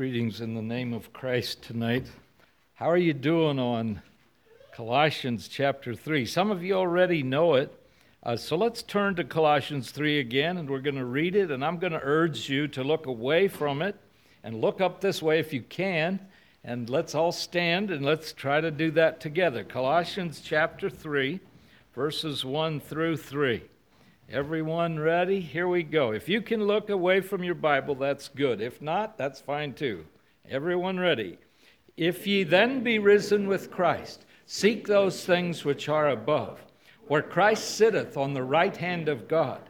Greetings in the name of Christ tonight. How are you doing on Colossians chapter 3? Some of you already know it. Uh, so let's turn to Colossians 3 again, and we're going to read it. And I'm going to urge you to look away from it and look up this way if you can. And let's all stand and let's try to do that together. Colossians chapter 3, verses 1 through 3. Everyone ready? Here we go. If you can look away from your Bible, that's good. If not, that's fine too. Everyone ready? If ye then be risen with Christ, seek those things which are above, where Christ sitteth on the right hand of God.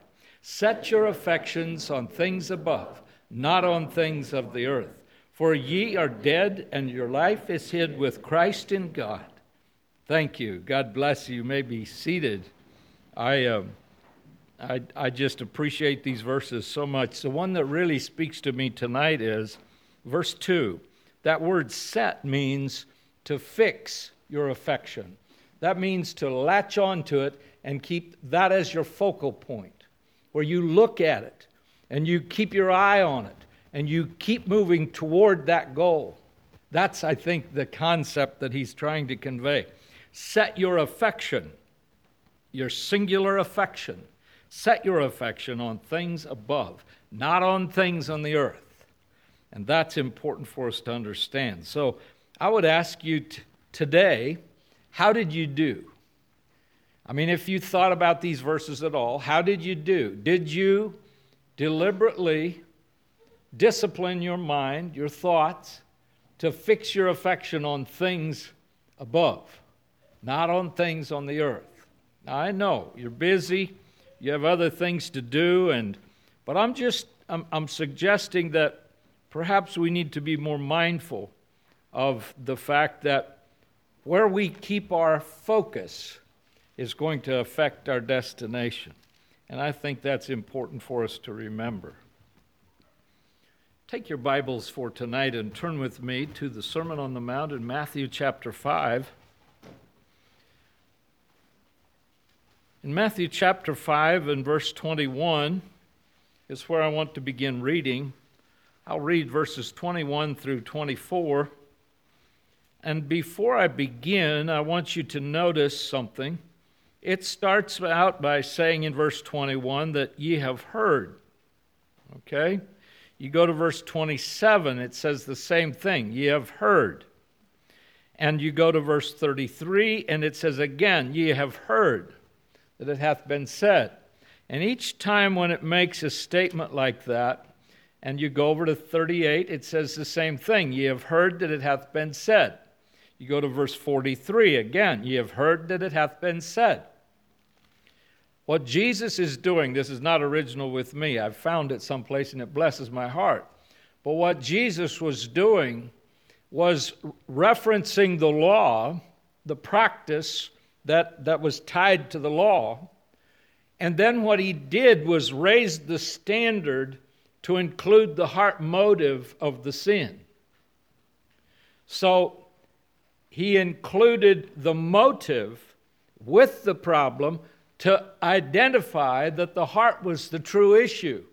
Set your affections on things above, not on things of the earth. For ye are dead, and your life is hid with Christ in God. Thank you. God bless you. You may be seated. I. Um, I, I just appreciate these verses so much. The one that really speaks to me tonight is verse 2. That word set means to fix your affection. That means to latch onto it and keep that as your focal point, where you look at it and you keep your eye on it and you keep moving toward that goal. That's, I think, the concept that he's trying to convey. Set your affection, your singular affection, Set your affection on things above, not on things on the earth. And that's important for us to understand. So I would ask you t- today, how did you do? I mean, if you thought about these verses at all, how did you do? Did you deliberately discipline your mind, your thoughts, to fix your affection on things above, not on things on the earth? Now, I know you're busy, you have other things to do and but i'm just i'm, I'm suggesting that perhaps we need to be more mindful of the fact that where we keep our focus is going to affect our destination. And i think that's important for us to remember. Take your bibles for tonight and turn with me to the sermon on the mount in matthew chapter 5 In Matthew chapter 5 and verse 21 is where I want to begin reading. I'll read verses 21 through 24. And before I begin, I want you to notice something. It starts out by saying in verse 21 that ye have heard. Okay? You go to verse 27, it says the same thing. Ye have heard. And you go to verse 33, and it says again, Ye have heard that it hath been said. And each time when it makes a statement like that, and you go over to 38, it says the same thing. Ye have heard that it hath been said. You go to verse 43 again. Ye have heard that it hath been said. What Jesus is doing, this is not original with me. I've found it someplace and it blesses my heart. But what Jesus was doing was referencing the law, the practice, that, that was tied to the law. And then what he did was raise the standard to include the heart motive of the sin. So he included the motive with the problem to identify that the heart was the true issue.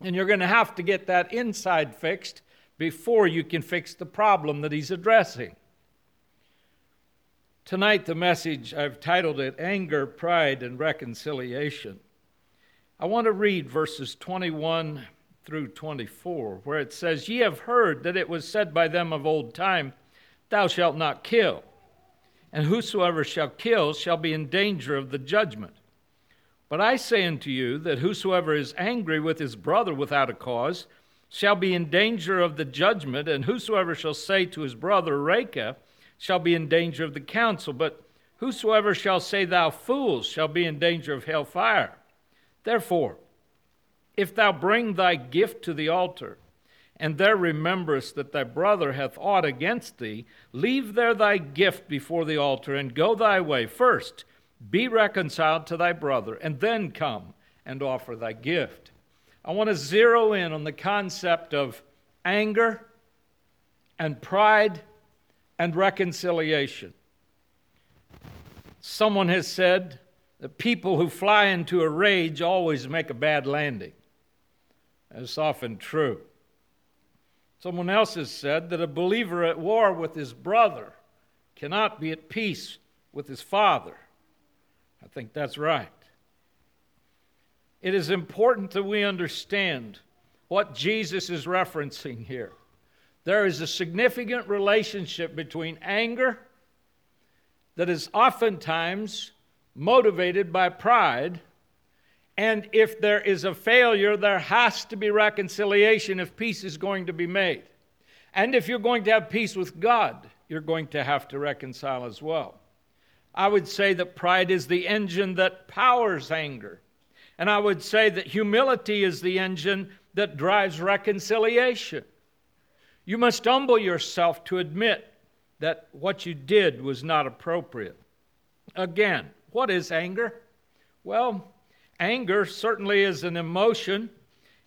And you're going to have to get that inside fixed before you can fix the problem that he's addressing. Tonight, the message, I've titled it Anger, Pride, and Reconciliation. I want to read verses 21 through 24, where it says, Ye have heard that it was said by them of old time, Thou shalt not kill, and whosoever shall kill shall be in danger of the judgment. But I say unto you that whosoever is angry with his brother without a cause shall be in danger of the judgment, and whosoever shall say to his brother, Raca, shall be in danger of the council, but whosoever shall say, Thou fools, shall be in danger of hell fire. Therefore, if thou bring thy gift to the altar, and there rememberest that thy brother hath aught against thee, leave there thy gift before the altar, and go thy way. First, be reconciled to thy brother, and then come and offer thy gift. I want to zero in on the concept of anger and pride and reconciliation. Someone has said that people who fly into a rage always make a bad landing. That's often true. Someone else has said that a believer at war with his brother cannot be at peace with his father. I think that's right. It is important that we understand what Jesus is referencing here. There is a significant relationship between anger that is oftentimes motivated by pride. And if there is a failure, there has to be reconciliation if peace is going to be made. And if you're going to have peace with God, you're going to have to reconcile as well. I would say that pride is the engine that powers anger. And I would say that humility is the engine that drives reconciliation. You must humble yourself to admit that what you did was not appropriate. Again, what is anger? Well, anger certainly is an emotion.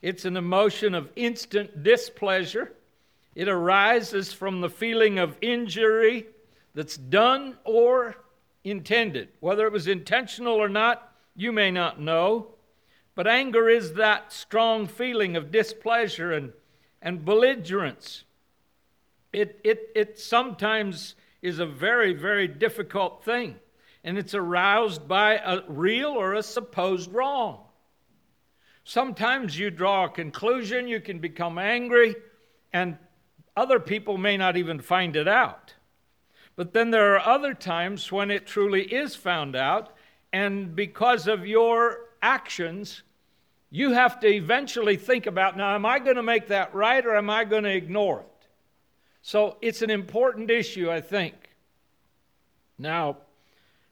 It's an emotion of instant displeasure. It arises from the feeling of injury that's done or intended. Whether it was intentional or not, you may not know. But anger is that strong feeling of displeasure and, and belligerence. It, it, it sometimes is a very, very difficult thing, and it's aroused by a real or a supposed wrong. Sometimes you draw a conclusion, you can become angry, and other people may not even find it out. But then there are other times when it truly is found out, and because of your actions, you have to eventually think about now, am I going to make that right or am I going to ignore it? So it's an important issue, I think. Now,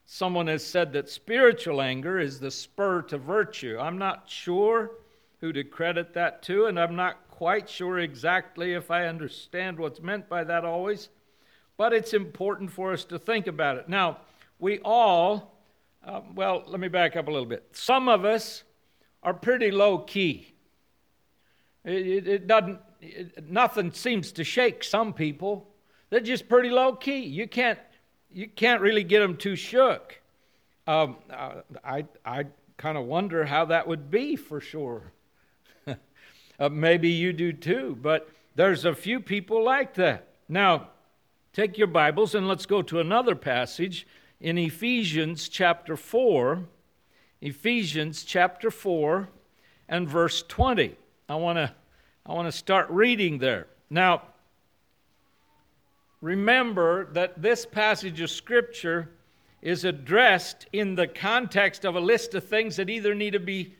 someone has said that spiritual anger is the spur to virtue. I'm not sure who to credit that to, and I'm not quite sure exactly if I understand what's meant by that always, but it's important for us to think about it. Now, we all, uh, well, let me back up a little bit. Some of us are pretty low key. It, it doesn't nothing seems to shake some people. They're just pretty low key. You can't, you can't really get them too shook. Um, uh, I, I kind of wonder how that would be for sure. uh, maybe you do too, but there's a few people like that. Now, take your Bibles and let's go to another passage in Ephesians chapter 4. Ephesians chapter 4 and verse 20. I want to I want to start reading there. Now, remember that this passage of Scripture is addressed in the context of a list of things that either need to be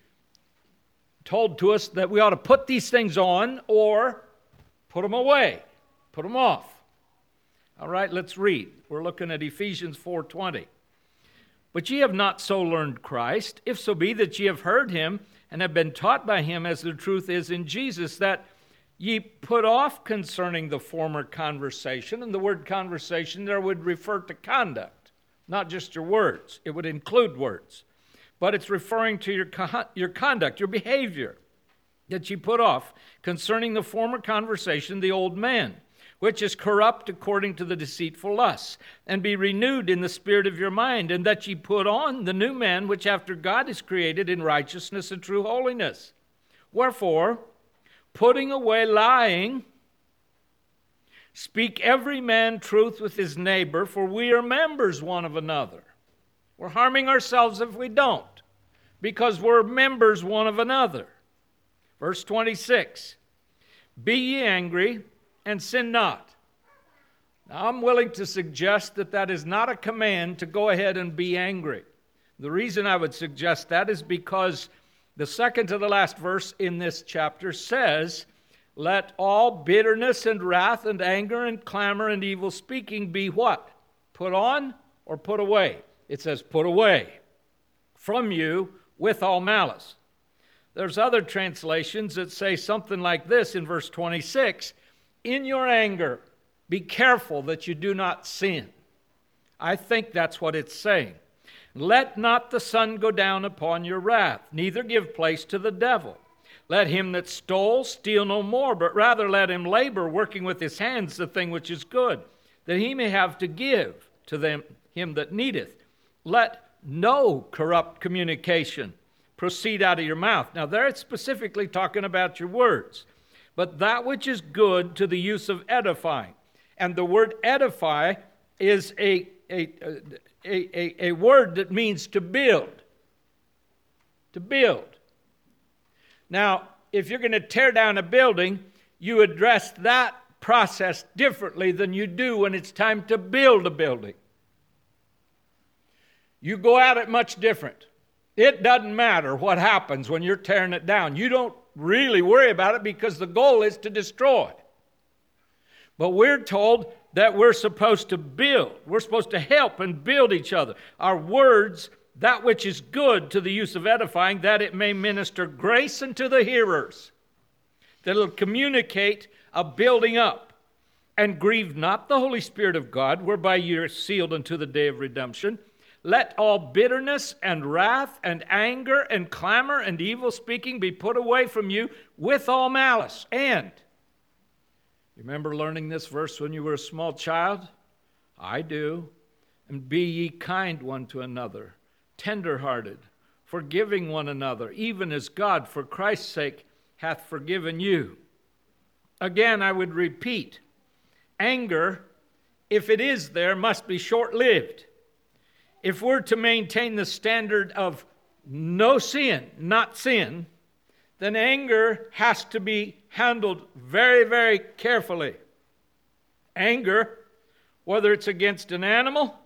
told to us that we ought to put these things on or put them away, put them off. All right, let's read. We're looking at Ephesians 4:20. But ye have not so learned Christ, if so be that ye have heard him and have been taught by him as the truth is in Jesus, that ye put off concerning the former conversation. And the word conversation there would refer to conduct, not just your words, it would include words. But it's referring to your, your conduct, your behavior that ye put off concerning the former conversation, the old man which is corrupt according to the deceitful lusts, and be renewed in the spirit of your mind, and that ye put on the new man, which after God is created in righteousness and true holiness. Wherefore, putting away lying, speak every man truth with his neighbor, for we are members one of another. We're harming ourselves if we don't, because we're members one of another. Verse 26 Be ye angry and sin not. Now, I'm willing to suggest that that is not a command to go ahead and be angry. The reason I would suggest that is because the second to the last verse in this chapter says, Let all bitterness and wrath and anger and clamor and evil speaking be what? Put on or put away? It says, Put away from you with all malice. There's other translations that say something like this in verse 26 in your anger, be careful that you do not sin. I think that's what it's saying. Let not the sun go down upon your wrath, neither give place to the devil. Let him that stole steal no more, but rather let him labor, working with his hands the thing which is good, that he may have to give to them him that needeth. Let no corrupt communication proceed out of your mouth. Now, there it's specifically talking about your words but that which is good to the use of edifying. And the word edify is a, a, a, a, a word that means to build. To build. Now, if you're going to tear down a building, you address that process differently than you do when it's time to build a building. You go at it much different. It doesn't matter what happens when you're tearing it down. You don't really worry about it because the goal is to destroy. But we're told that we're supposed to build. We're supposed to help and build each other. Our words, that which is good to the use of edifying, that it may minister grace unto the hearers, that it'll communicate a building up. And grieve not the Holy Spirit of God, whereby you're sealed unto the day of redemption. Let all bitterness and wrath and anger and clamor and evil speaking be put away from you with all malice. And, you remember learning this verse when you were a small child? I do. And be ye kind one to another, tenderhearted, forgiving one another, even as God, for Christ's sake, hath forgiven you. Again, I would repeat anger, if it is there, must be short lived if we're to maintain the standard of no sin, not sin, then anger has to be handled very, very carefully. Anger, whether it's against an animal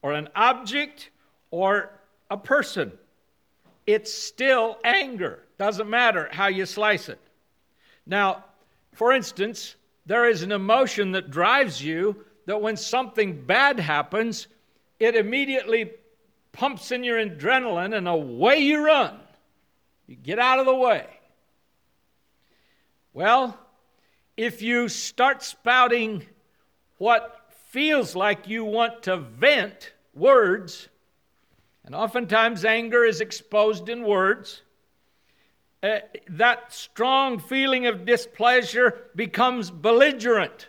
or an object or a person, it's still anger. Doesn't matter how you slice it. Now, for instance, there is an emotion that drives you that when something bad happens, it immediately pumps in your adrenaline and away you run. You get out of the way. Well, if you start spouting what feels like you want to vent words, and oftentimes anger is exposed in words, uh, that strong feeling of displeasure becomes belligerent.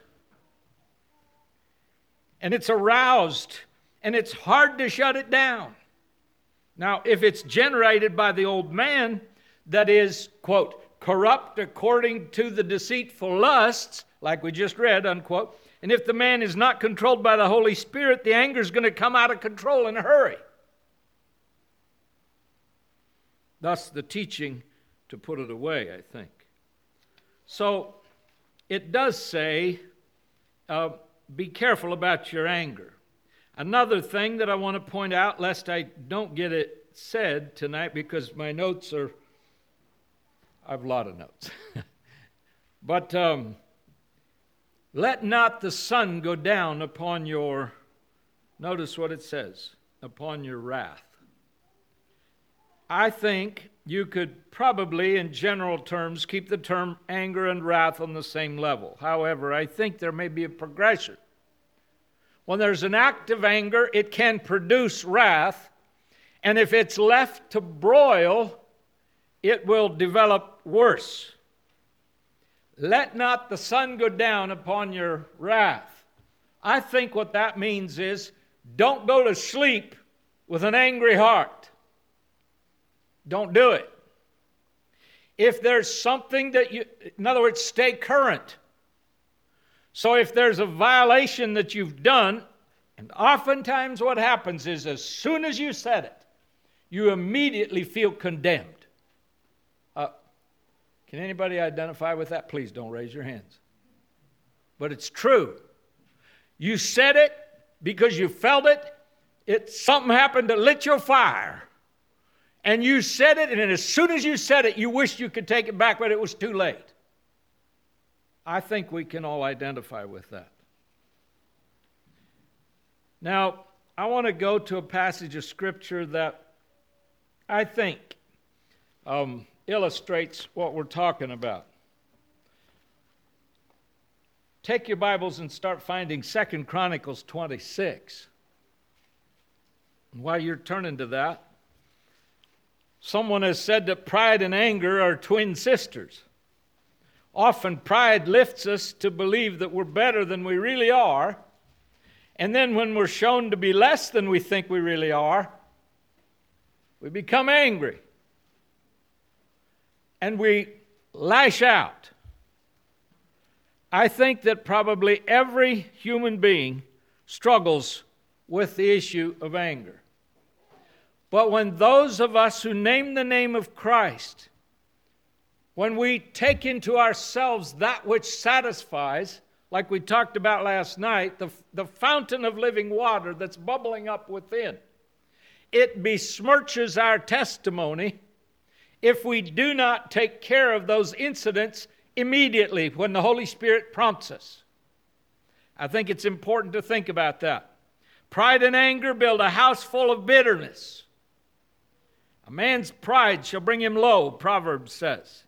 And it's aroused and it's hard to shut it down. Now, if it's generated by the old man that is, quote, corrupt according to the deceitful lusts, like we just read, unquote, and if the man is not controlled by the Holy Spirit, the anger is going to come out of control in a hurry. Thus, the teaching to put it away, I think. So, it does say, uh, be careful about your anger. Another thing that I want to point out, lest I don't get it said tonight because my notes are, I have a lot of notes. but um, let not the sun go down upon your, notice what it says, upon your wrath. I think you could probably, in general terms, keep the term anger and wrath on the same level. However, I think there may be a progression. When there's an act of anger, it can produce wrath. And if it's left to broil, it will develop worse. Let not the sun go down upon your wrath. I think what that means is don't go to sleep with an angry heart. Don't do it. If there's something that you, in other words, stay current. So if there's a violation that you've done, and oftentimes what happens is as soon as you said it, you immediately feel condemned. Uh, can anybody identify with that? Please don't raise your hands. But it's true. You said it because you felt it. It something happened that lit your fire. And you said it, and as soon as you said it, you wished you could take it back, but it was too late. I think we can all identify with that. Now, I want to go to a passage of Scripture that I think um, illustrates what we're talking about. Take your Bibles and start finding Second Chronicles 26. And while you're turning to that, someone has said that pride and anger are twin sisters. Often pride lifts us to believe that we're better than we really are. And then when we're shown to be less than we think we really are, we become angry. And we lash out. I think that probably every human being struggles with the issue of anger. But when those of us who name the name of Christ, when we take into ourselves that which satisfies, like we talked about last night, the, the fountain of living water that's bubbling up within, it besmirches our testimony if we do not take care of those incidents immediately when the Holy Spirit prompts us. I think it's important to think about that. Pride and anger build a house full of bitterness. A man's pride shall bring him low, Proverbs says.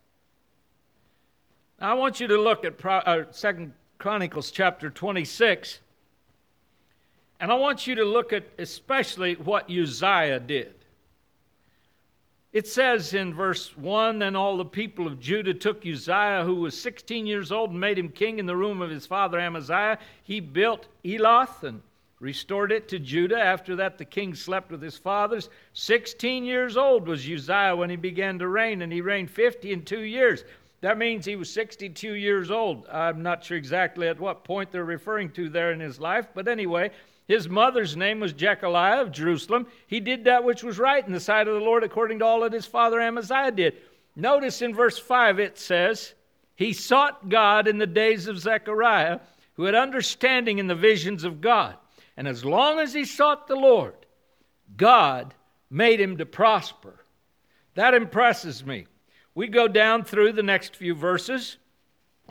I want you to look at uh, 2 Chronicles chapter 26, and I want you to look at especially what Uzziah did. It says in verse 1 Then all the people of Judah took Uzziah, who was 16 years old, and made him king in the room of his father Amaziah. He built Eloth and restored it to Judah. After that, the king slept with his fathers. 16 years old was Uzziah when he began to reign, and he reigned 50 and two years. That means he was 62 years old. I'm not sure exactly at what point they're referring to there in his life, but anyway, his mother's name was Jecoliah of Jerusalem. He did that which was right in the sight of the Lord according to all that his father Amaziah did. Notice in verse 5 it says, He sought God in the days of Zechariah, who had understanding in the visions of God. And as long as he sought the Lord, God made him to prosper. That impresses me. We go down through the next few verses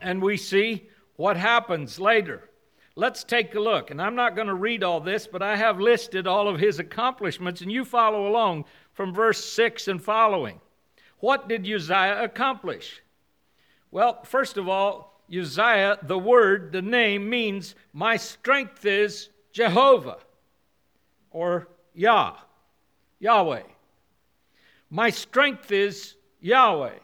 and we see what happens later. Let's take a look. And I'm not going to read all this, but I have listed all of his accomplishments, and you follow along from verse 6 and following. What did Uzziah accomplish? Well, first of all, Uzziah, the word, the name means my strength is Jehovah or Yah, Yahweh. My strength is Yahweh.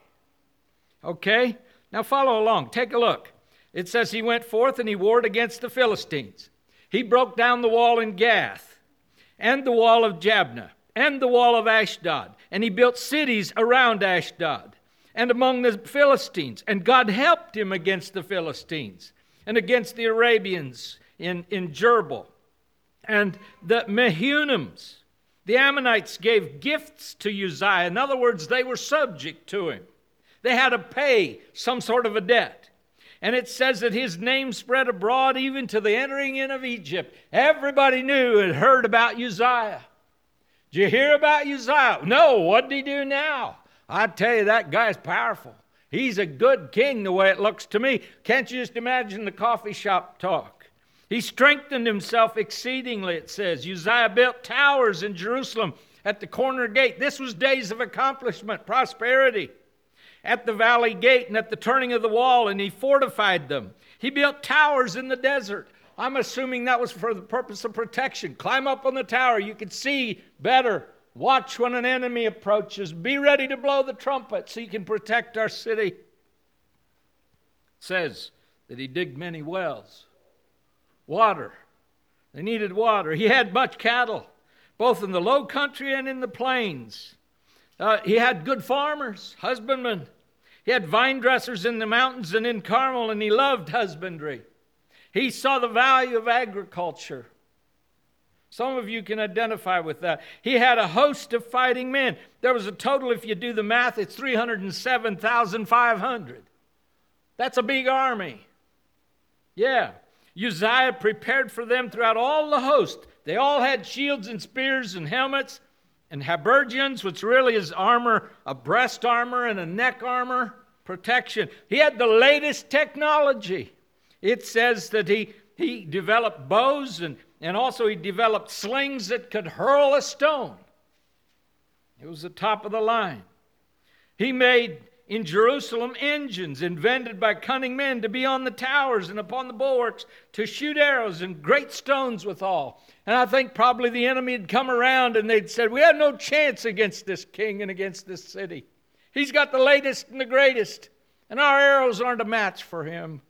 Okay? Now follow along. Take a look. It says he went forth and he warred against the Philistines. He broke down the wall in Gath, and the wall of Jabneh, and the wall of Ashdod, and he built cities around Ashdod and among the Philistines. And God helped him against the Philistines and against the Arabians in, in Jerbel. And the Mehunims, the Ammonites, gave gifts to Uzziah. In other words, they were subject to him. They had to pay some sort of a debt. And it says that his name spread abroad even to the entering in of Egypt. Everybody knew and heard about Uzziah. Did you hear about Uzziah? No, what did he do now? I tell you, that guy's powerful. He's a good king, the way it looks to me. Can't you just imagine the coffee shop talk? He strengthened himself exceedingly, it says. Uzziah built towers in Jerusalem at the corner gate. This was days of accomplishment, prosperity at the valley gate and at the turning of the wall, and he fortified them. He built towers in the desert. I'm assuming that was for the purpose of protection. Climb up on the tower, you can see better. Watch when an enemy approaches. Be ready to blow the trumpet so you can protect our city. It says that he digged many wells. Water. They needed water. He had much cattle, both in the low country and in the plains. Uh, he had good farmers, husbandmen. He had vine dressers in the mountains and in Carmel, and he loved husbandry. He saw the value of agriculture. Some of you can identify with that. He had a host of fighting men. There was a total, if you do the math, it's 307,500. That's a big army. Yeah. Uzziah prepared for them throughout all the host. They all had shields and spears and helmets and habergeons, which really is armor, a breast armor and a neck armor protection. He had the latest technology. It says that he, he developed bows and, and also he developed slings that could hurl a stone. It was the top of the line. He made in Jerusalem engines invented by cunning men to be on the towers and upon the bulwarks to shoot arrows and great stones withal. And I think probably the enemy had come around and they'd said, We have no chance against this king and against this city. He's got the latest and the greatest, and our arrows aren't a match for him.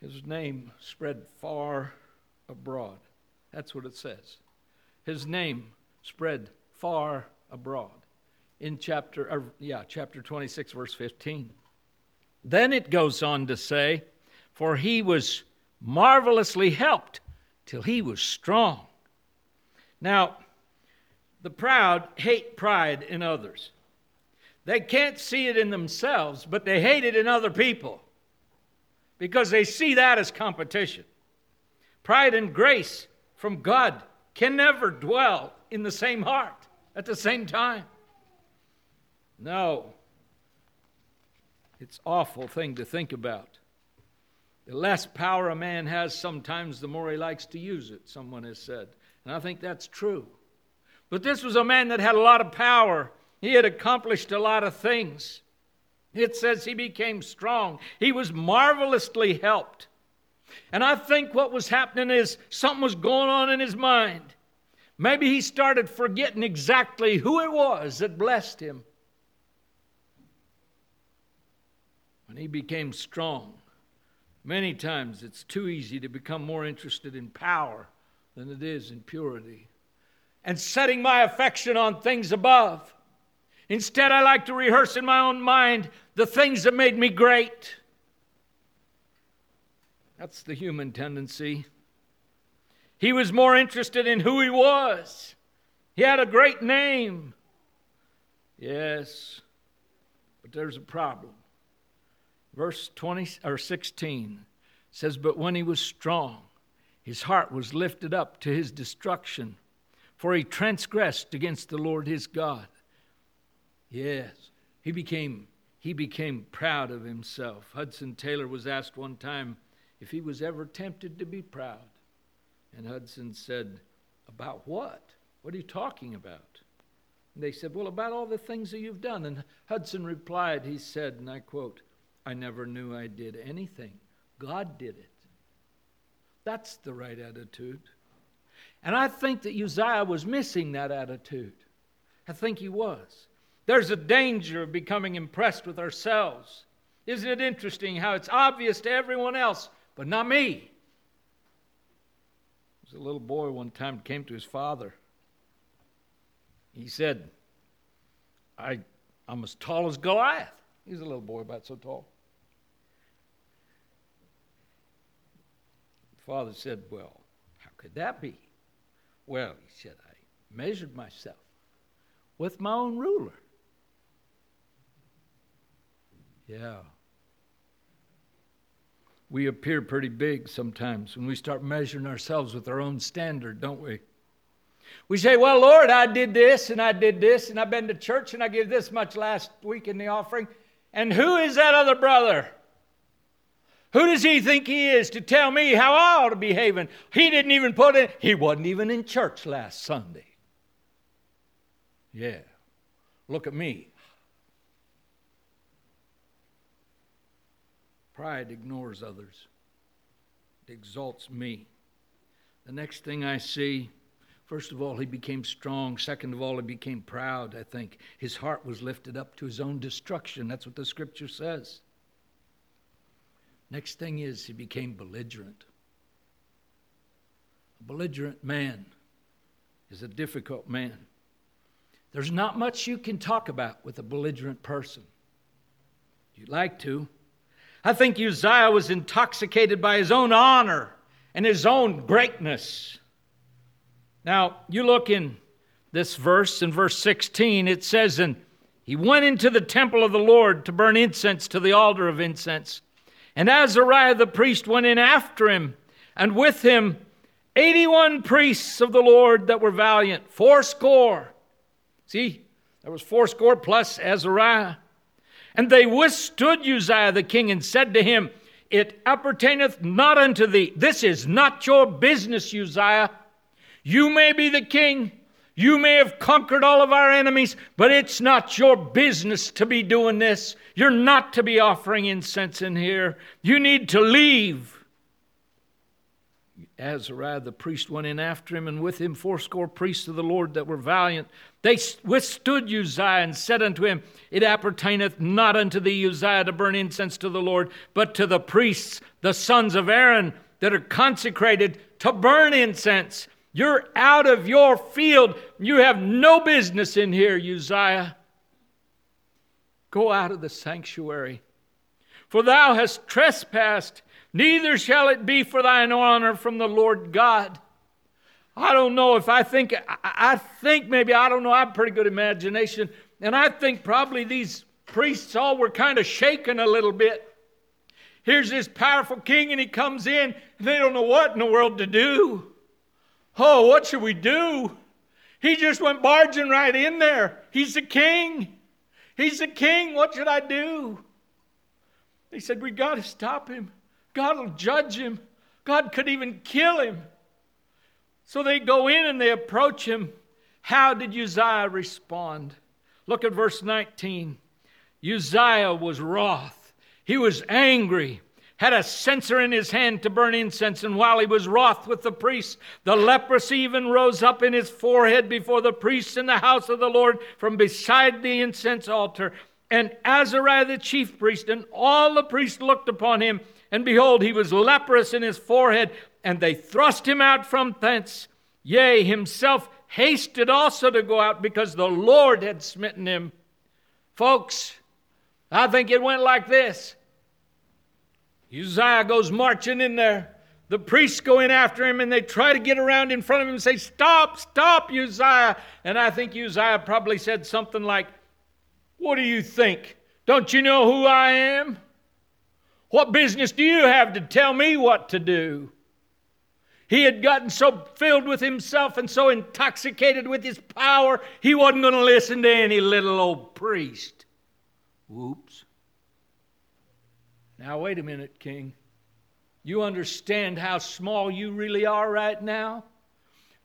His name spread far abroad. That's what it says. His name spread far abroad in chapter, yeah, chapter 26, verse 15. Then it goes on to say, For he was marvelously helped till he was strong. Now, the proud hate pride in others. They can't see it in themselves, but they hate it in other people because they see that as competition. Pride and grace from God can never dwell in the same heart at the same time. No. It's awful thing to think about. The less power a man has sometimes the more he likes to use it, someone has said. And I think that's true. But this was a man that had a lot of power. He had accomplished a lot of things. It says he became strong. He was marvelously helped. And I think what was happening is something was going on in his mind. Maybe he started forgetting exactly who it was that blessed him. When he became strong, many times it's too easy to become more interested in power than it is in purity. And setting my affection on things above. Instead, I like to rehearse in my own mind the things that made me great. That's the human tendency. He was more interested in who he was. He had a great name. Yes, but there's a problem. Verse 20 or 16 says, But when he was strong, his heart was lifted up to his destruction, for he transgressed against the Lord his God. Yes, he became he became proud of himself. Hudson Taylor was asked one time if he was ever tempted to be proud. And Hudson said, About what? What are you talking about? And they said, Well, about all the things that you've done. And Hudson replied, He said, and I quote, I never knew I did anything. God did it. That's the right attitude. And I think that Uzziah was missing that attitude. I think he was. There's a danger of becoming impressed with ourselves. Isn't it interesting how it's obvious to everyone else, but not me? There was a little boy one time came to his father. He said, I, I'm as tall as Goliath. He's a little boy about so tall. Father said, Well, how could that be? Well, he said, I measured myself with my own ruler. Yeah. We appear pretty big sometimes when we start measuring ourselves with our own standard, don't we? We say, Well, Lord, I did this and I did this and I've been to church and I gave this much last week in the offering. And who is that other brother? Who does he think he is to tell me how I ought to behave? And he didn't even put in, he wasn't even in church last Sunday. Yeah. Look at me. Pride ignores others, it exalts me. The next thing I see, first of all, he became strong. Second of all, he became proud, I think. His heart was lifted up to his own destruction. That's what the scripture says. Next thing is, he became belligerent. A belligerent man is a difficult man. There's not much you can talk about with a belligerent person. You'd like to, I think Uzziah was intoxicated by his own honor and his own greatness. Now, you look in this verse, in verse 16, it says, And he went into the temple of the Lord to burn incense to the altar of incense. And Azariah the priest went in after him, and with him 81 priests of the Lord that were valiant, fourscore. See, there was fourscore plus Azariah. And they withstood Uzziah the king and said to him, It appertaineth not unto thee. This is not your business, Uzziah. You may be the king. You may have conquered all of our enemies, but it's not your business to be doing this. You're not to be offering incense in here. You need to leave. Azariah the priest went in after him, and with him fourscore priests of the Lord that were valiant. They withstood Uzziah and said unto him, It appertaineth not unto thee, Uzziah, to burn incense to the Lord, but to the priests, the sons of Aaron, that are consecrated to burn incense. You're out of your field. You have no business in here, Uzziah. Go out of the sanctuary. for thou hast trespassed, neither shall it be for thine honor from the Lord God. I don't know if I think, I think maybe, I don't know, I have pretty good imagination, and I think probably these priests all were kind of shaken a little bit. Here's this powerful king, and he comes in, and they don't know what in the world to do. Oh, what should we do? He just went barging right in there. He's the king. He's the king. What should I do? They said, We got to stop him. God will judge him. God could even kill him. So they go in and they approach him. How did Uzziah respond? Look at verse 19. Uzziah was wroth, he was angry had a censer in his hand to burn incense, and while he was wroth with the priests, the leprosy even rose up in his forehead before the priests in the house of the Lord from beside the incense altar. And Azariah the chief priest and all the priests looked upon him, and behold, he was leprous in his forehead, and they thrust him out from thence. Yea, himself hasted also to go out because the Lord had smitten him. Folks, I think it went like this. Uzziah goes marching in there. The priests go in after him and they try to get around in front of him and say, Stop, stop, Uzziah. And I think Uzziah probably said something like, what do you think? Don't you know who I am? What business do you have to tell me what to do? He had gotten so filled with himself and so intoxicated with his power, he wasn't going to listen to any little old priest. Whoops. Now, wait a minute, King. You understand how small you really are right now?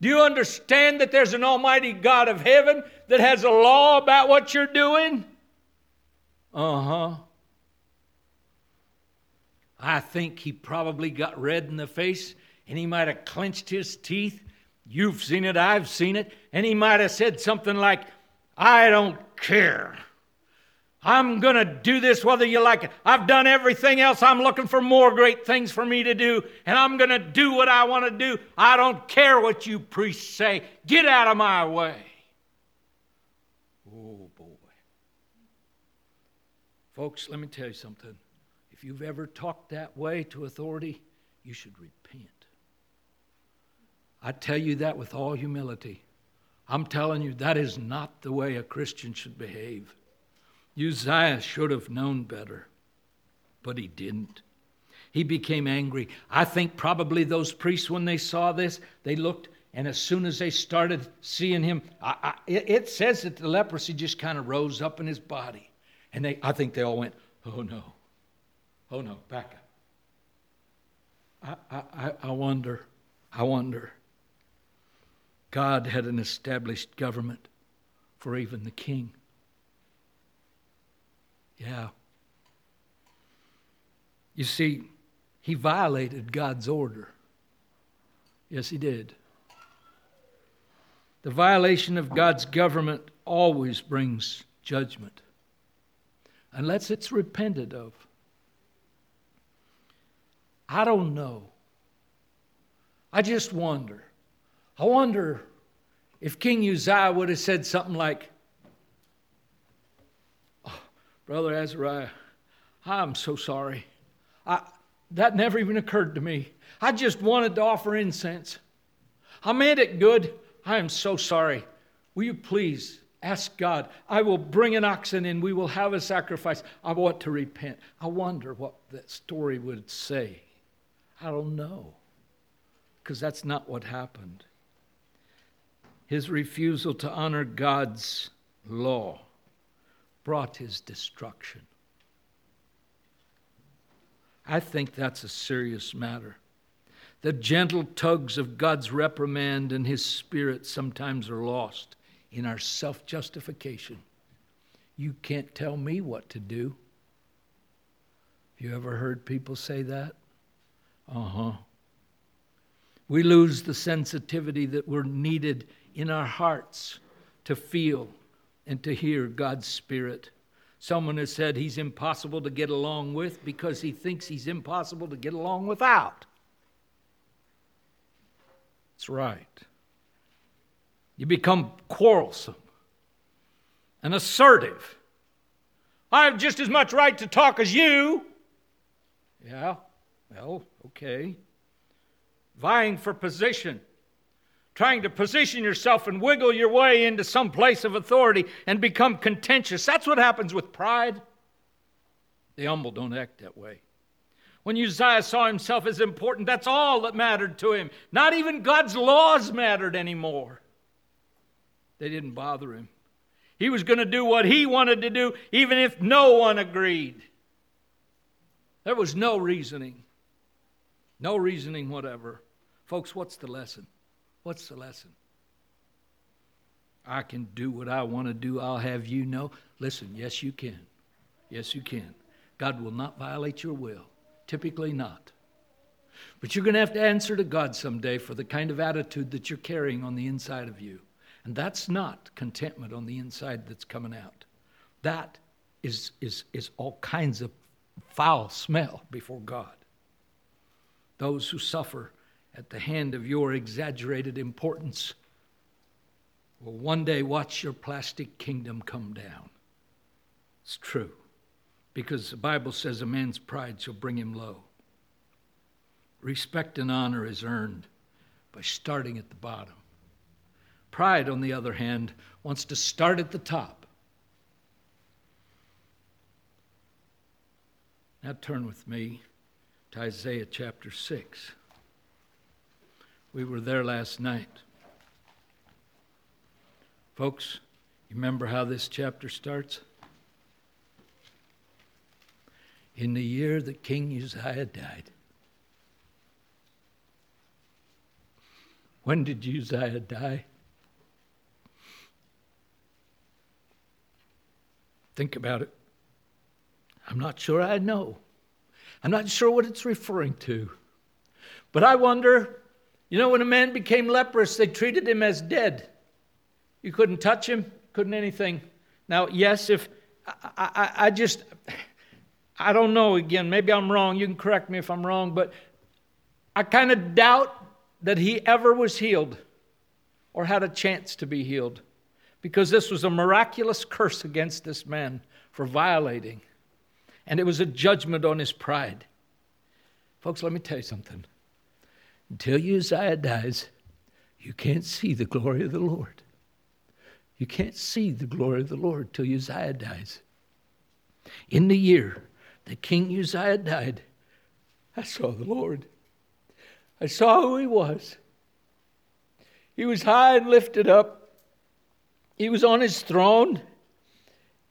Do you understand that there's an Almighty God of heaven that has a law about what you're doing? Uh huh. I think he probably got red in the face and he might have clenched his teeth. You've seen it, I've seen it. And he might have said something like, I don't care. I'm going to do this whether you like it. I've done everything else. I'm looking for more great things for me to do, and I'm going to do what I want to do. I don't care what you priests say. Get out of my way. Oh, boy. Folks, let me tell you something. If you've ever talked that way to authority, you should repent. I tell you that with all humility. I'm telling you, that is not the way a Christian should behave. Uzziah should have known better, but he didn't. He became angry. I think probably those priests, when they saw this, they looked, and as soon as they started seeing him, I, I, it, says that the leprosy just kind of rose up in his body. And they, I think they all went, oh no, oh no, back up. I, I, I wonder, I wonder. God had an established government for even the king. Yeah. You see, he violated God's order. Yes, he did. The violation of God's government always brings judgment, unless it's repented of. I don't know. I just wonder. I wonder if King Uzziah would have said something like, Brother Azariah, I'm so sorry. I, that never even occurred to me. I just wanted to offer incense. I meant it good. I am so sorry. Will you please ask God? I will bring an oxen and we will have a sacrifice. I want to repent. I wonder what that story would say. I don't know. Because that's not what happened. His refusal to honor God's law brought his destruction. I think that's a serious matter. The gentle tugs of God's reprimand and his spirit sometimes are lost in our self justification. You can't tell me what to do. Have you ever heard people say that? Uh huh. We lose the sensitivity that we're needed in our hearts to feel and to hear God's Spirit. Someone has said he's impossible to get along with because he thinks he's impossible to get along without. That's right. You become quarrelsome and assertive. I have just as much right to talk as you. Yeah, well, okay. Vying for position trying to position yourself and wiggle your way into some place of authority and become contentious. That's what happens with pride. The humble don't act that way. When Uzziah saw himself as important, that's all that mattered to him. Not even God's laws mattered anymore. They didn't bother him. He was going to do what he wanted to do, even if no one agreed. There was no reasoning. No reasoning whatever. Folks, what's the lesson? What's the lesson? I can do what I want to do. I'll have you know. Listen, yes, you can. Yes, you can. God will not violate your will. Typically not. But you're going to have to answer to God someday for the kind of attitude that you're carrying on the inside of you. And that's not contentment on the inside that's coming out. That is, is, is all kinds of foul smell before God. Those who suffer at the hand of your exaggerated importance will one day watch your plastic kingdom come down. It's true, because the Bible says a man's pride shall bring him low. Respect and honor is earned by starting at the bottom. Pride, on the other hand, wants to start at the top. Now turn with me to Isaiah chapter 6. We were there last night. Folks, you remember how this chapter starts? In the year that King Uzziah died. When did Uzziah die? Think about it. I'm not sure I know. I'm not sure what it's referring to. But I wonder you know, when a man became leprous, they treated him as dead. You couldn't touch him, couldn't anything. Now, yes, if I, I, I just, I don't know again, maybe I'm wrong. You can correct me if I'm wrong, but I kind of doubt that he ever was healed or had a chance to be healed because this was a miraculous curse against this man for violating, and it was a judgment on his pride. Folks, let me tell you something. Until Uzziah dies, you can't see the glory of the Lord. You can't see the glory of the Lord till Uzziah dies. In the year that King Uzziah died, I saw the Lord. I saw who he was. He was high and lifted up. He was on his throne.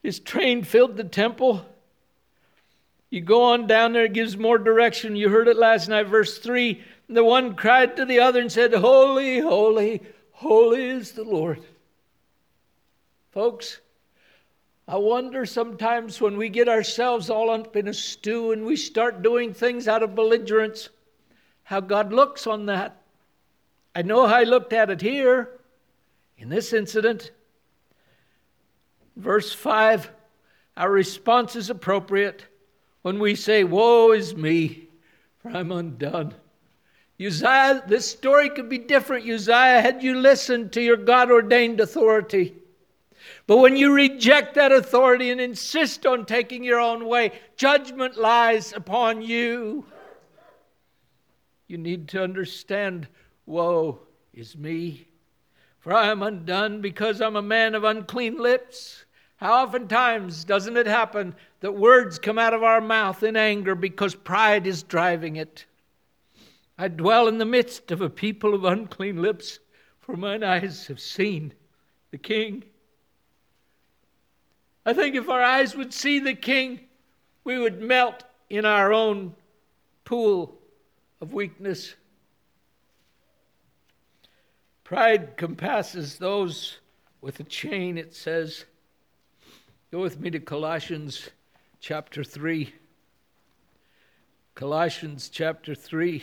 His train filled the temple. You go on down there, it gives more direction. You heard it last night, verse 3 the one cried to the other and said, Holy, holy, holy is the Lord. Folks, I wonder sometimes when we get ourselves all up in a stew and we start doing things out of belligerence, how God looks on that. I know how looked at it here in this incident. Verse 5, our response is appropriate when we say, Woe is me, for I'm undone. Uzziah, this story could be different, Uzziah, had you listened to your God ordained authority. But when you reject that authority and insist on taking your own way, judgment lies upon you. You need to understand woe is me, for I am undone because I'm a man of unclean lips. How oftentimes doesn't it happen that words come out of our mouth in anger because pride is driving it? I dwell in the midst of a people of unclean lips, for mine eyes have seen the King. I think if our eyes would see the King, we would melt in our own pool of weakness. Pride compasses those with a chain, it says. Go with me to Colossians chapter 3. Colossians chapter 3.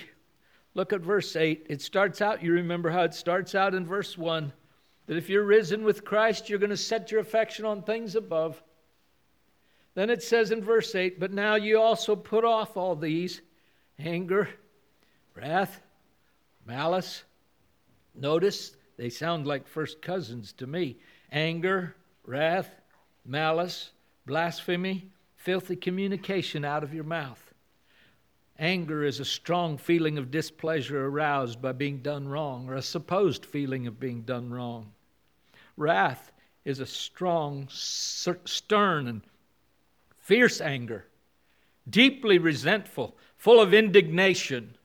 Look at verse 8. It starts out, you remember how it starts out in verse 1 that if you're risen with Christ, you're going to set your affection on things above. Then it says in verse 8, But now you also put off all these anger, wrath, malice. Notice they sound like first cousins to me anger, wrath, malice, blasphemy, filthy communication out of your mouth. Anger is a strong feeling of displeasure aroused by being done wrong, or a supposed feeling of being done wrong. Wrath is a strong, stern, and fierce anger, deeply resentful, full of indignation.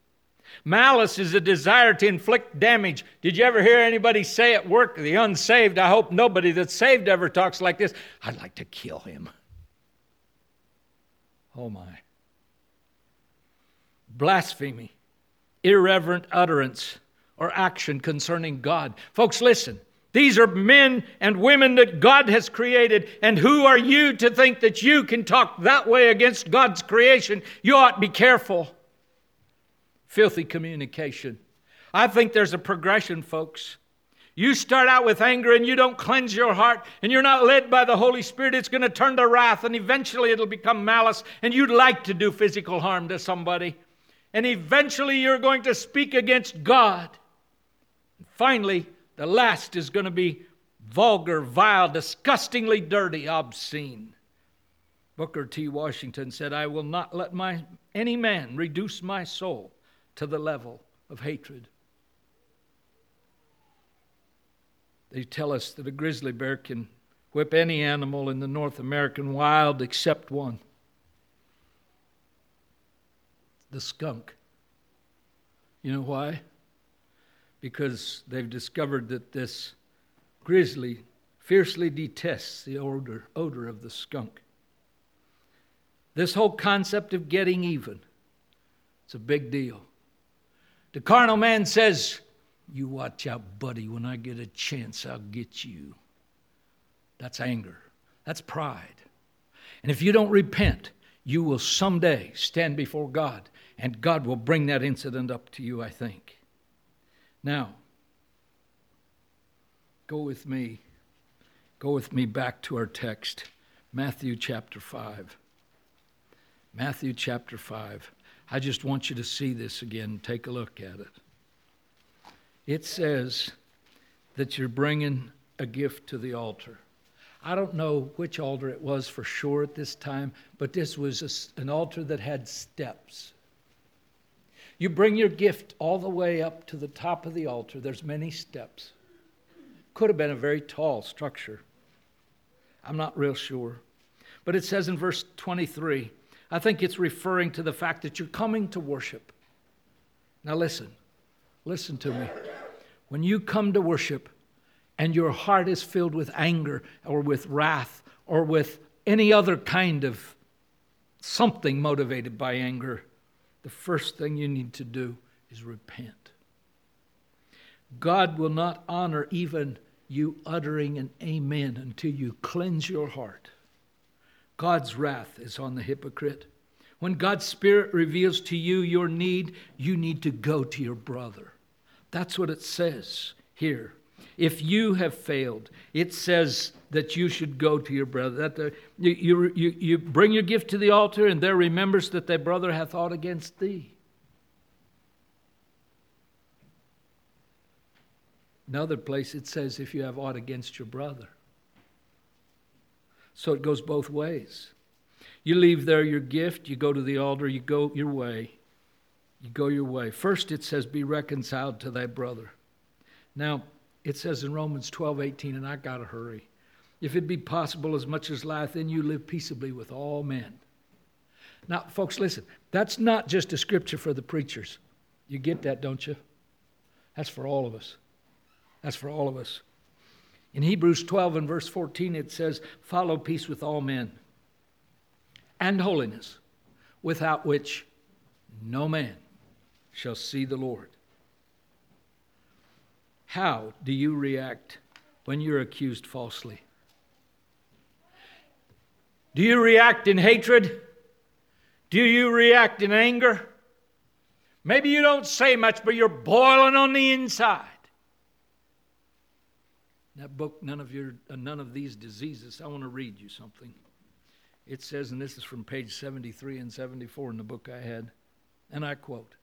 Malice is a desire to inflict damage. Did you ever hear anybody say at work, the unsaved? I hope nobody that's saved ever talks like this. I'd like to kill him. Oh my. Blasphemy, irreverent utterance, or action concerning God. Folks, listen. These are men and women that God has created, and who are you to think that you can talk that way against God's creation? You ought to be careful. Filthy communication. I think there's a progression, folks. You start out with anger and you don't cleanse your heart and you're not led by the Holy Spirit, it's going to turn to wrath and eventually it'll become malice and you'd like to do physical harm to somebody. And eventually you're going to speak against God. And finally, the last is going to be vulgar, vile, disgustingly dirty, obscene. Booker T. Washington said, I will not let my, any man reduce my soul to the level of hatred. They tell us that a grizzly bear can whip any animal in the North American wild except one the skunk. You know why? because they've discovered that this grizzly fiercely detests the odor, odor of the skunk. This whole concept of getting even, it's a big deal. The carnal man says, You watch out, buddy. When I get a chance, I'll get you. That's anger. That's pride. And if you don't repent, you will someday stand before God, and God will bring that incident up to you, I think. Now, go with me. Go with me back to our text, Matthew chapter 5. Matthew chapter 5. I just want you to see this again. Take a look at it. It says that you're bringing a gift to the altar. I don't know which altar it was for sure at this time, but this was an altar that had steps. You bring your gift all the way up to the top of the altar. There's many steps. Could have been a very tall structure. I'm not real sure. But it says in verse 23, I think it's referring to the fact that you're coming to worship. Now listen, listen to me. When you come to worship and your heart is filled with anger or with wrath or with any other kind of something motivated by anger, the first thing you need to do is repent. God will not honor even you uttering an amen until you cleanse your heart. God's wrath is on the hypocrite. When God's Spirit reveals to you your need, you need to go to your brother. That's what it says here. If you have failed, it says that you should go to your brother. That the, you, you, you bring your gift to the altar, and there remembers that thy brother hath aught against thee. Another place it says, if you have aught against your brother. So it goes both ways. You leave there your gift, you go to the altar, you go your way. You go your way. First, it says, be reconciled to thy brother. Now, it says in Romans 12, 18, and I got to hurry. If it be possible, as much as lieth in you, live peaceably with all men. Now, folks, listen, that's not just a scripture for the preachers. You get that, don't you? That's for all of us. That's for all of us. In Hebrews 12 and verse 14, it says, Follow peace with all men and holiness, without which no man shall see the Lord. How do you react when you're accused falsely? Do you react in hatred? Do you react in anger? Maybe you don't say much, but you're boiling on the inside. That book, none of your, uh, none of these diseases. I want to read you something. It says, and this is from page 73 and 74 in the book I had, and I quote: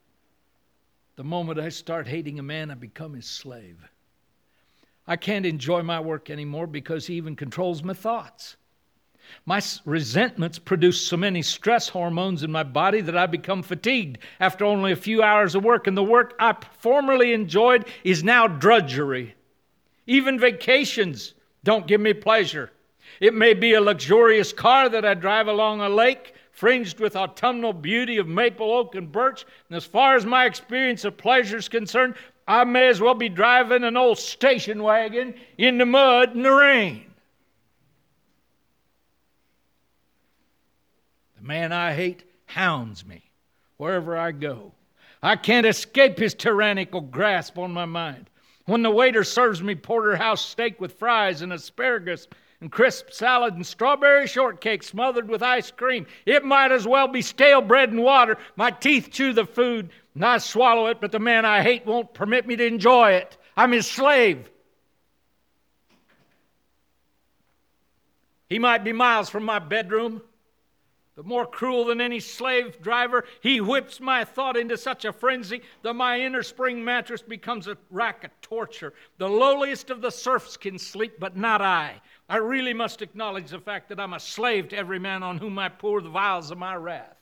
"The moment I start hating a man, I become his slave. I can't enjoy my work anymore because he even controls my thoughts." My resentments produce so many stress hormones in my body that I become fatigued after only a few hours of work, and the work I formerly enjoyed is now drudgery. Even vacations don't give me pleasure. It may be a luxurious car that I drive along a lake fringed with autumnal beauty of maple, oak, and birch. And as far as my experience of pleasure is concerned, I may as well be driving an old station wagon in the mud and the rain. The man I hate hounds me wherever I go. I can't escape his tyrannical grasp on my mind. When the waiter serves me porterhouse steak with fries and asparagus and crisp salad and strawberry shortcake smothered with ice cream, it might as well be stale bread and water. My teeth chew the food and I swallow it, but the man I hate won't permit me to enjoy it. I'm his slave. He might be miles from my bedroom but more cruel than any slave driver, he whips my thought into such a frenzy that my inner spring mattress becomes a rack of torture. The lowliest of the serfs can sleep, but not I. I really must acknowledge the fact that I'm a slave to every man on whom I pour the vials of my wrath.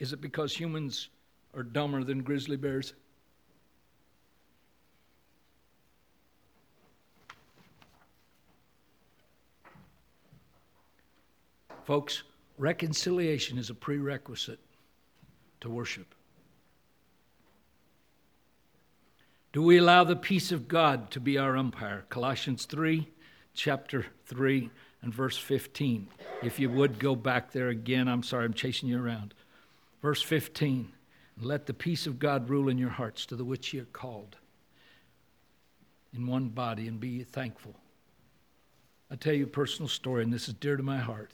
Is it because humans are dumber than grizzly bears? Folks, reconciliation is a prerequisite to worship. Do we allow the peace of God to be our umpire? Colossians 3, chapter 3, and verse 15. If you would go back there again, I'm sorry, I'm chasing you around. Verse 15. Let the peace of God rule in your hearts, to the which ye are called in one body, and be thankful. i tell you a personal story, and this is dear to my heart.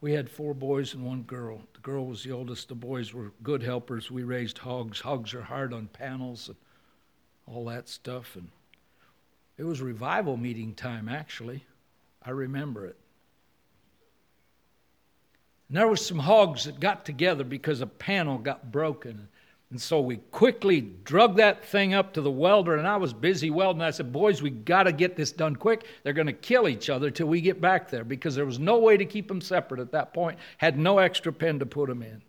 We had four boys and one girl. The girl was the oldest. The boys were good helpers. We raised hogs. Hogs are hard on panels and all that stuff. And it was revival meeting time, actually. I remember it. And there was some hogs that got together because a panel got broken. And so we quickly drug that thing up to the welder, and I was busy welding. I said, Boys, we got to get this done quick. They're going to kill each other till we get back there because there was no way to keep them separate at that point. Had no extra pen to put them in.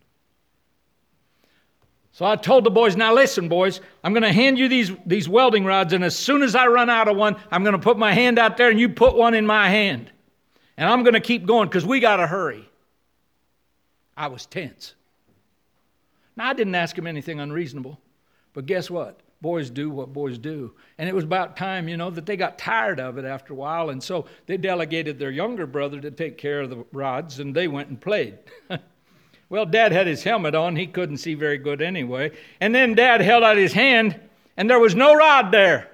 So I told the boys, Now listen, boys, I'm going to hand you these, these welding rods, and as soon as I run out of one, I'm going to put my hand out there, and you put one in my hand. And I'm going to keep going because we got to hurry. I was tense. Now, I didn't ask him anything unreasonable, but guess what? Boys do what boys do. And it was about time, you know, that they got tired of it after a while. And so they delegated their younger brother to take care of the rods, and they went and played. well, Dad had his helmet on. He couldn't see very good anyway. And then Dad held out his hand, and there was no rod there.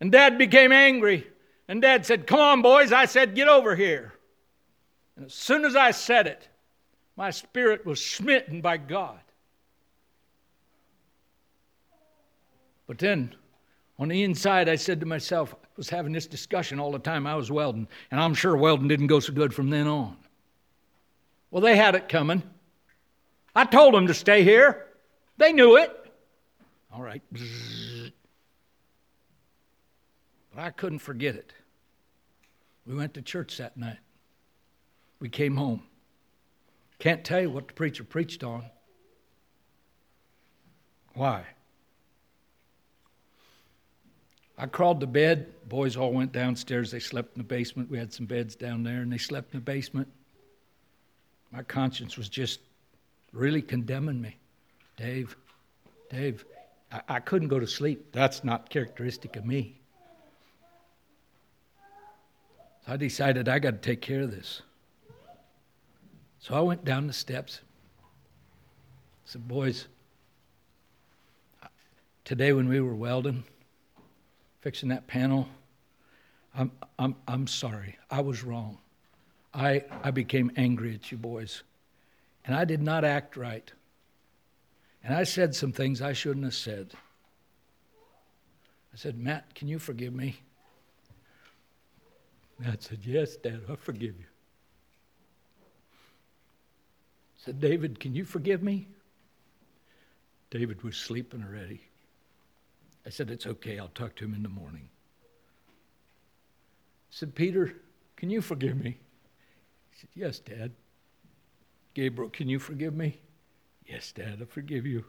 And Dad became angry. And Dad said, Come on, boys. I said, Get over here. And as soon as I said it, my spirit was smitten by God. But then on the inside, I said to myself, I was having this discussion all the time. I was welding, and I'm sure welding didn't go so good from then on. Well, they had it coming. I told them to stay here. They knew it. All right. But I couldn't forget it. We went to church that night. We came home. Can't tell you what the preacher preached on. Why? I crawled to bed. Boys all went downstairs. They slept in the basement. We had some beds down there, and they slept in the basement. My conscience was just really condemning me. Dave, Dave, I, I couldn't go to sleep. That's not characteristic of me. So I decided I got to take care of this. So I went down the steps. I said, Boys, today when we were welding, fixing that panel, I'm, I'm, I'm sorry. I was wrong. I, I became angry at you boys. And I did not act right. And I said some things I shouldn't have said. I said, Matt, can you forgive me? Matt said, Yes, Dad, I forgive you said, David, can you forgive me? David was sleeping already. I said, It's okay. I'll talk to him in the morning. I said, Peter, Can you forgive me? He said, Yes, Dad. Gabriel, can you forgive me? Yes, Dad, I forgive you.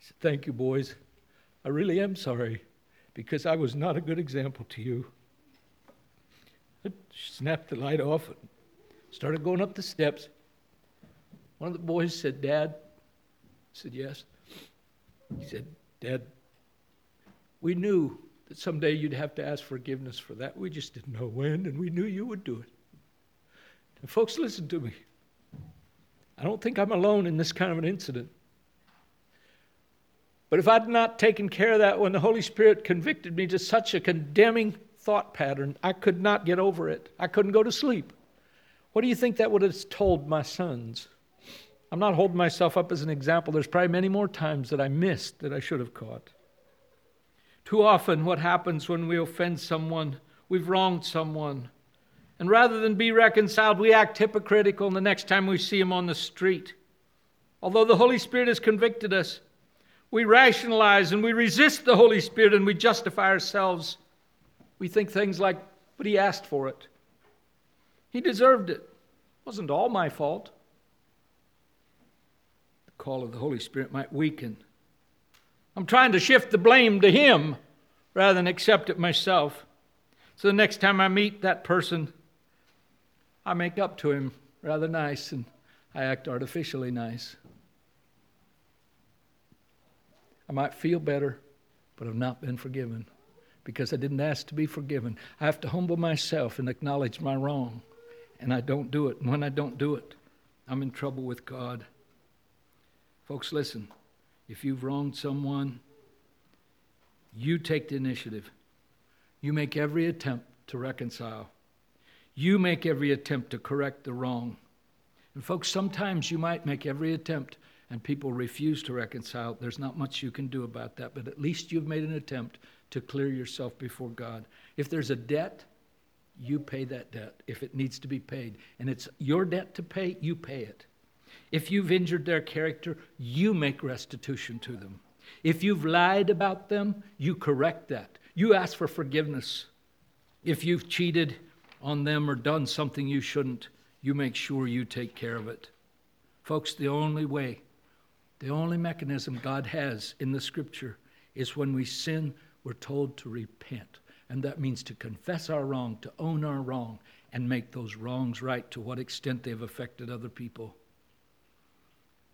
Said, Thank you, boys. I really am sorry because I was not a good example to you. I snapped the light off and started going up the steps. One of the boys said, Dad, I said, Yes. He said, Dad, we knew that someday you'd have to ask forgiveness for that. We just didn't know when, and we knew you would do it. And folks, listen to me. I don't think I'm alone in this kind of an incident. But if I'd not taken care of that when the Holy Spirit convicted me to such a condemning thought pattern, I could not get over it. I couldn't go to sleep. What do you think that would have told my sons? I'm not holding myself up as an example. There's probably many more times that I missed that I should have caught. Too often, what happens when we offend someone, we've wronged someone, and rather than be reconciled, we act hypocritical and the next time we see them on the street. Although the Holy Spirit has convicted us, we rationalize and we resist the Holy Spirit and we justify ourselves. We think things like, but he asked for it. He deserved it. It wasn't all my fault. Call of the Holy Spirit might weaken. I'm trying to shift the blame to him rather than accept it myself. So the next time I meet that person, I make up to him rather nice and I act artificially nice. I might feel better, but I've not been forgiven because I didn't ask to be forgiven. I have to humble myself and acknowledge my wrong, and I don't do it. And when I don't do it, I'm in trouble with God. Folks, listen. If you've wronged someone, you take the initiative. You make every attempt to reconcile. You make every attempt to correct the wrong. And, folks, sometimes you might make every attempt and people refuse to reconcile, there's not much you can do about that, but at least you've made an attempt to clear yourself before God. If there's a debt, you pay that debt if it needs to be paid. And it's your debt to pay, you pay it. If you've injured their character, you make restitution to them. If you've lied about them, you correct that. You ask for forgiveness. If you've cheated on them or done something you shouldn't, you make sure you take care of it. Folks, the only way the only mechanism God has in the scripture is when we sin, we're told to repent. And that means to confess our wrong, to own our wrong, and make those wrongs right to what extent they've affected other people.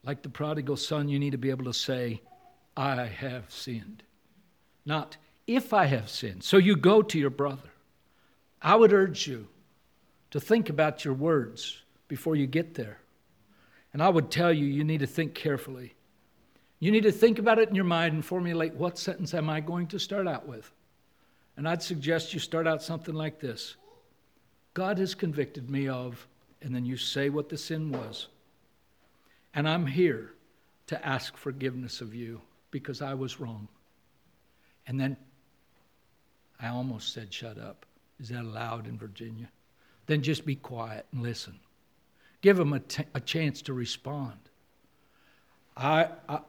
Like the prodigal son, you need to be able to say, I have sinned. Not if I have sinned. So you go to your brother. I would urge you to think about your words before you get there. And I would tell you, you need to think carefully. You need to think about it in your mind and formulate what sentence am I going to start out with. And I'd suggest you start out something like this God has convicted me of, and then you say what the sin was. And I'm here to ask forgiveness of you because I was wrong. And then I almost said, shut up. Is that allowed in Virginia? Then just be quiet and listen. Give them a, t- a chance to respond. I, I,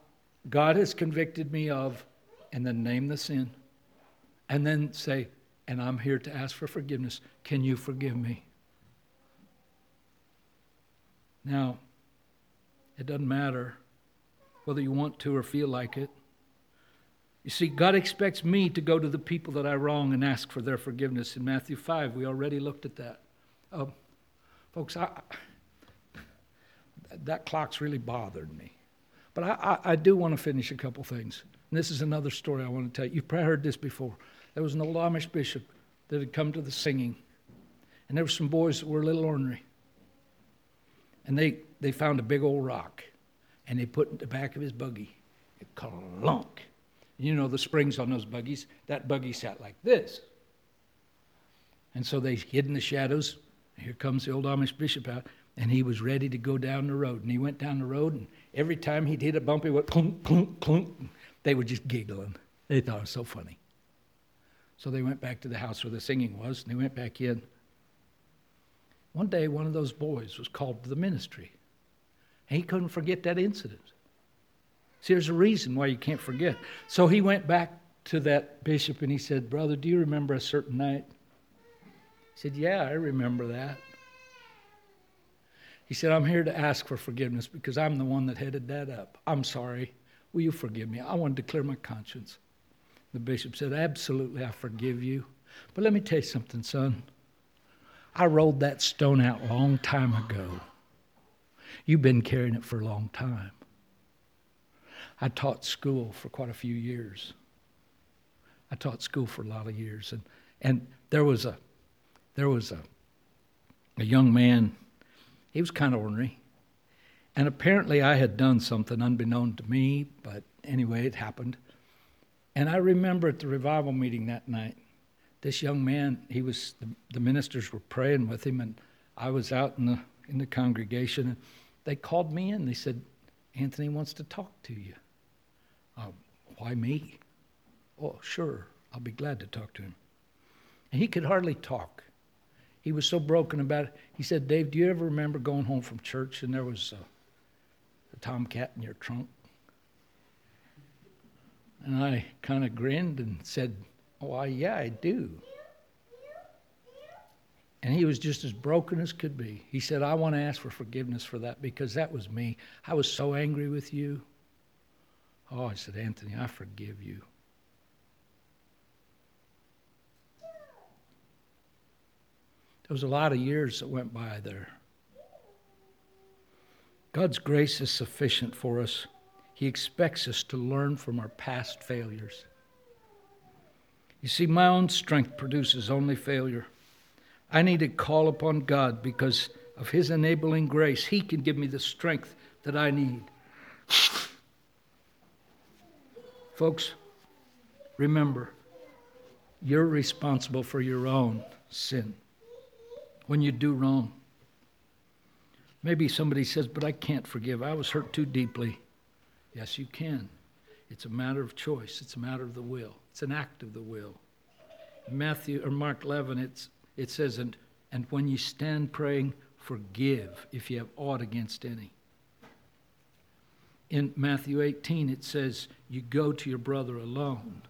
God has convicted me of, and then name the sin. And then say, and I'm here to ask for forgiveness. Can you forgive me? Now, it doesn't matter whether you want to or feel like it. You see, God expects me to go to the people that I wrong and ask for their forgiveness. In Matthew 5, we already looked at that. Uh, folks, I, that clock's really bothered me. But I, I, I do want to finish a couple things. And this is another story I want to tell you. You've probably heard this before. There was an old Amish bishop that had come to the singing, and there were some boys that were a little ornery. And they, they found a big old rock, and they put it in the back of his buggy. It clunk. You know the springs on those buggies. That buggy sat like this. And so they hid in the shadows. Here comes the old Amish bishop out and he was ready to go down the road. And he went down the road, and every time he'd hit a bump, he went clunk, clunk, clunk. They were just giggling. They thought it was so funny. So they went back to the house where the singing was, and they went back in. One day, one of those boys was called to the ministry, and he couldn't forget that incident. See, there's a reason why you can't forget. So he went back to that bishop and he said, Brother, do you remember a certain night? He said, Yeah, I remember that. He said, I'm here to ask for forgiveness because I'm the one that headed that up. I'm sorry. Will you forgive me? I wanted to clear my conscience. The bishop said, Absolutely, I forgive you. But let me tell you something, son. I rolled that stone out a long time ago. You've been carrying it for a long time. I taught school for quite a few years. I taught school for a lot of years, and and there was a there was a a young man. He was kind of ornery, and apparently I had done something unbeknown to me. But anyway, it happened. And I remember at the revival meeting that night, this young man. He was the, the ministers were praying with him, and I was out in the in the congregation, and they called me in. They said, "Anthony wants to talk to you." Uh, why me? Oh, sure, I'll be glad to talk to him. And he could hardly talk. He was so broken about it. He said, Dave, do you ever remember going home from church and there was a, a tomcat in your trunk? And I kind of grinned and said, Why, yeah, I do. And he was just as broken as could be. He said, I want to ask for forgiveness for that because that was me. I was so angry with you. Oh, I said, Anthony, I forgive you. There was a lot of years that went by there. God's grace is sufficient for us. He expects us to learn from our past failures. You see, my own strength produces only failure. I need to call upon God because of His enabling grace. He can give me the strength that I need. Folks, remember, you're responsible for your own sin when you do wrong. Maybe somebody says, But I can't forgive. I was hurt too deeply. Yes, you can. It's a matter of choice, it's a matter of the will, it's an act of the will. Matthew or Mark 11, it's, it says, and, and when you stand praying, forgive if you have aught against any in Matthew 18, it says, You go to your brother alone.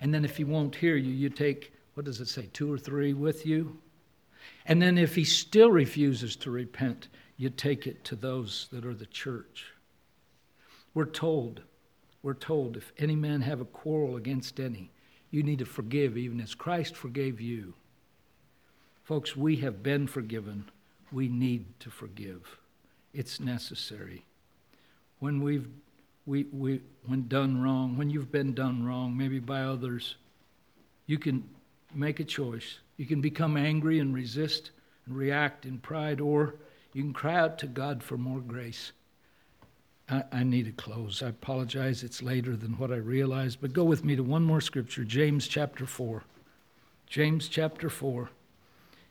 And then if he won't hear you, you take, what does it say, two or three with you? And then if he still refuses to repent, you take it to those that are the church. We're told, we're told, if any man have a quarrel against any, you need to forgive even as Christ forgave you. Folks, we have been forgiven. We need to forgive. It's necessary when we've we, we, when done wrong, when you've been done wrong, maybe by others, you can make a choice. You can become angry and resist and react in pride, or you can cry out to God for more grace. I, I need to close. I apologize, it's later than what I realized, but go with me to one more scripture James chapter 4. James chapter 4.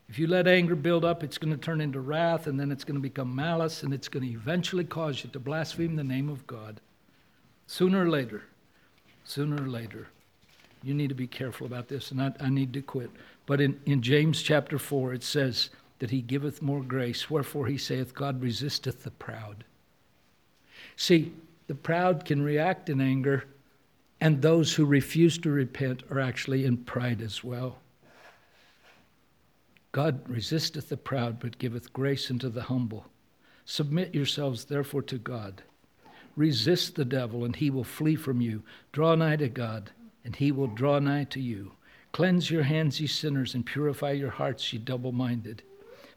If you let anger build up, it's going to turn into wrath, and then it's going to become malice, and it's going to eventually cause you to blaspheme the name of God. Sooner or later, sooner or later, you need to be careful about this, and I, I need to quit. But in, in James chapter 4, it says that he giveth more grace, wherefore he saith, God resisteth the proud. See, the proud can react in anger, and those who refuse to repent are actually in pride as well. God resisteth the proud, but giveth grace unto the humble. Submit yourselves therefore to God. Resist the devil, and he will flee from you. Draw nigh to God, and he will draw nigh to you. Cleanse your hands, ye sinners, and purify your hearts, ye double minded.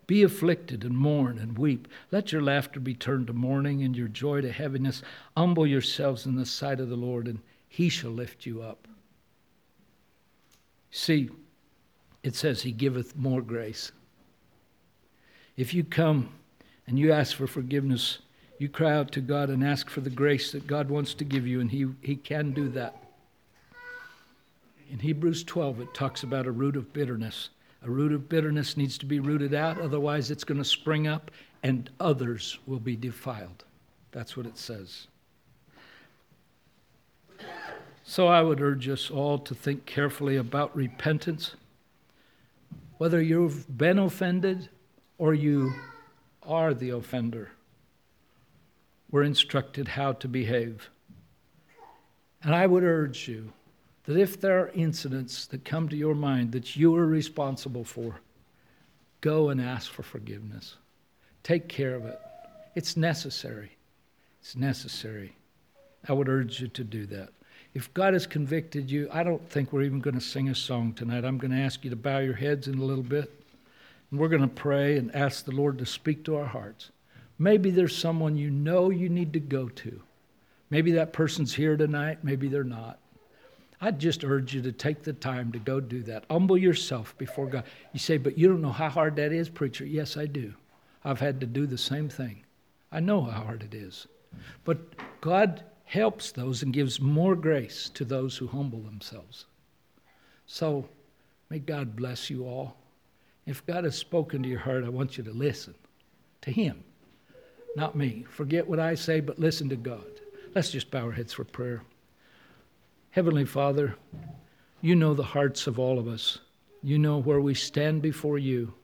Be afflicted, and mourn, and weep. Let your laughter be turned to mourning, and your joy to heaviness. Humble yourselves in the sight of the Lord, and he shall lift you up. See, it says he giveth more grace. If you come and you ask for forgiveness, you cry out to God and ask for the grace that God wants to give you, and he, he can do that. In Hebrews 12, it talks about a root of bitterness. A root of bitterness needs to be rooted out, otherwise, it's going to spring up and others will be defiled. That's what it says. So I would urge us all to think carefully about repentance whether you've been offended or you are the offender. We're instructed how to behave. And I would urge you that if there are incidents that come to your mind that you are responsible for, go and ask for forgiveness. Take care of it. It's necessary. It's necessary. I would urge you to do that. If God has convicted you, I don't think we're even going to sing a song tonight. I'm going to ask you to bow your heads in a little bit. And we're going to pray and ask the Lord to speak to our hearts. Maybe there's someone you know you need to go to. Maybe that person's here tonight, maybe they're not. I'd just urge you to take the time to go do that. Humble yourself before God. You say, but you don't know how hard that is, preacher. Yes, I do. I've had to do the same thing. I know how hard it is. But God helps those and gives more grace to those who humble themselves. So may God bless you all. If God has spoken to your heart, I want you to listen to Him, not me. Forget what I say, but listen to God. Let's just bow our heads for prayer. Heavenly Father, you know the hearts of all of us. You know where we stand before you.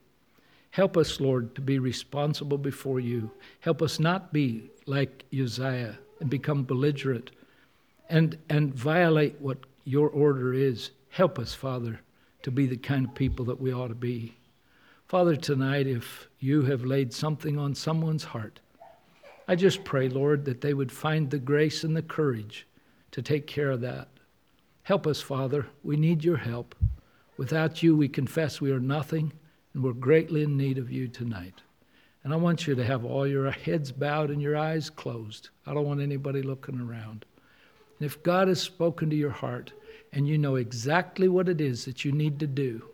Help us, Lord, to be responsible before you. Help us not be like Uzziah and become belligerent and, and violate what your order is. Help us, Father, to be the kind of people that we ought to be. Father, tonight, if you have laid something on someone's heart, I just pray, Lord, that they would find the grace and the courage to take care of that. Help us, Father. We need your help. Without you, we confess we are nothing, and we're greatly in need of you tonight. And I want you to have all your heads bowed and your eyes closed. I don't want anybody looking around. And if God has spoken to your heart and you know exactly what it is that you need to do,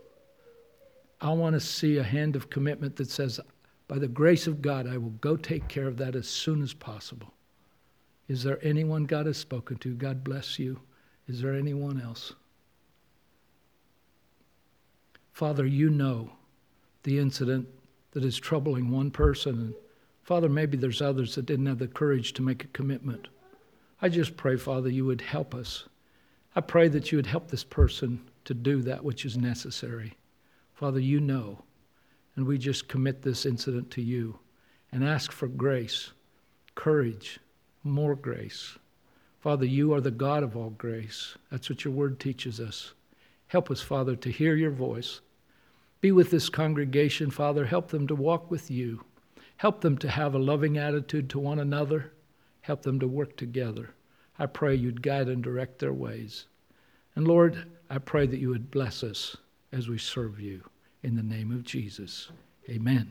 I want to see a hand of commitment that says, by the grace of God, I will go take care of that as soon as possible. Is there anyone God has spoken to? God bless you. Is there anyone else? Father, you know the incident that is troubling one person. And Father, maybe there's others that didn't have the courage to make a commitment. I just pray, Father, you would help us. I pray that you would help this person to do that which is necessary. Father, you know. And we just commit this incident to you and ask for grace, courage, more grace. Father, you are the God of all grace. That's what your word teaches us. Help us, Father, to hear your voice be with this congregation, Father. Help them to walk with you. Help them to have a loving attitude to one another. Help them to work together. I pray you'd guide and direct their ways. And Lord, I pray that you would bless us as we serve you. In the name of Jesus, amen.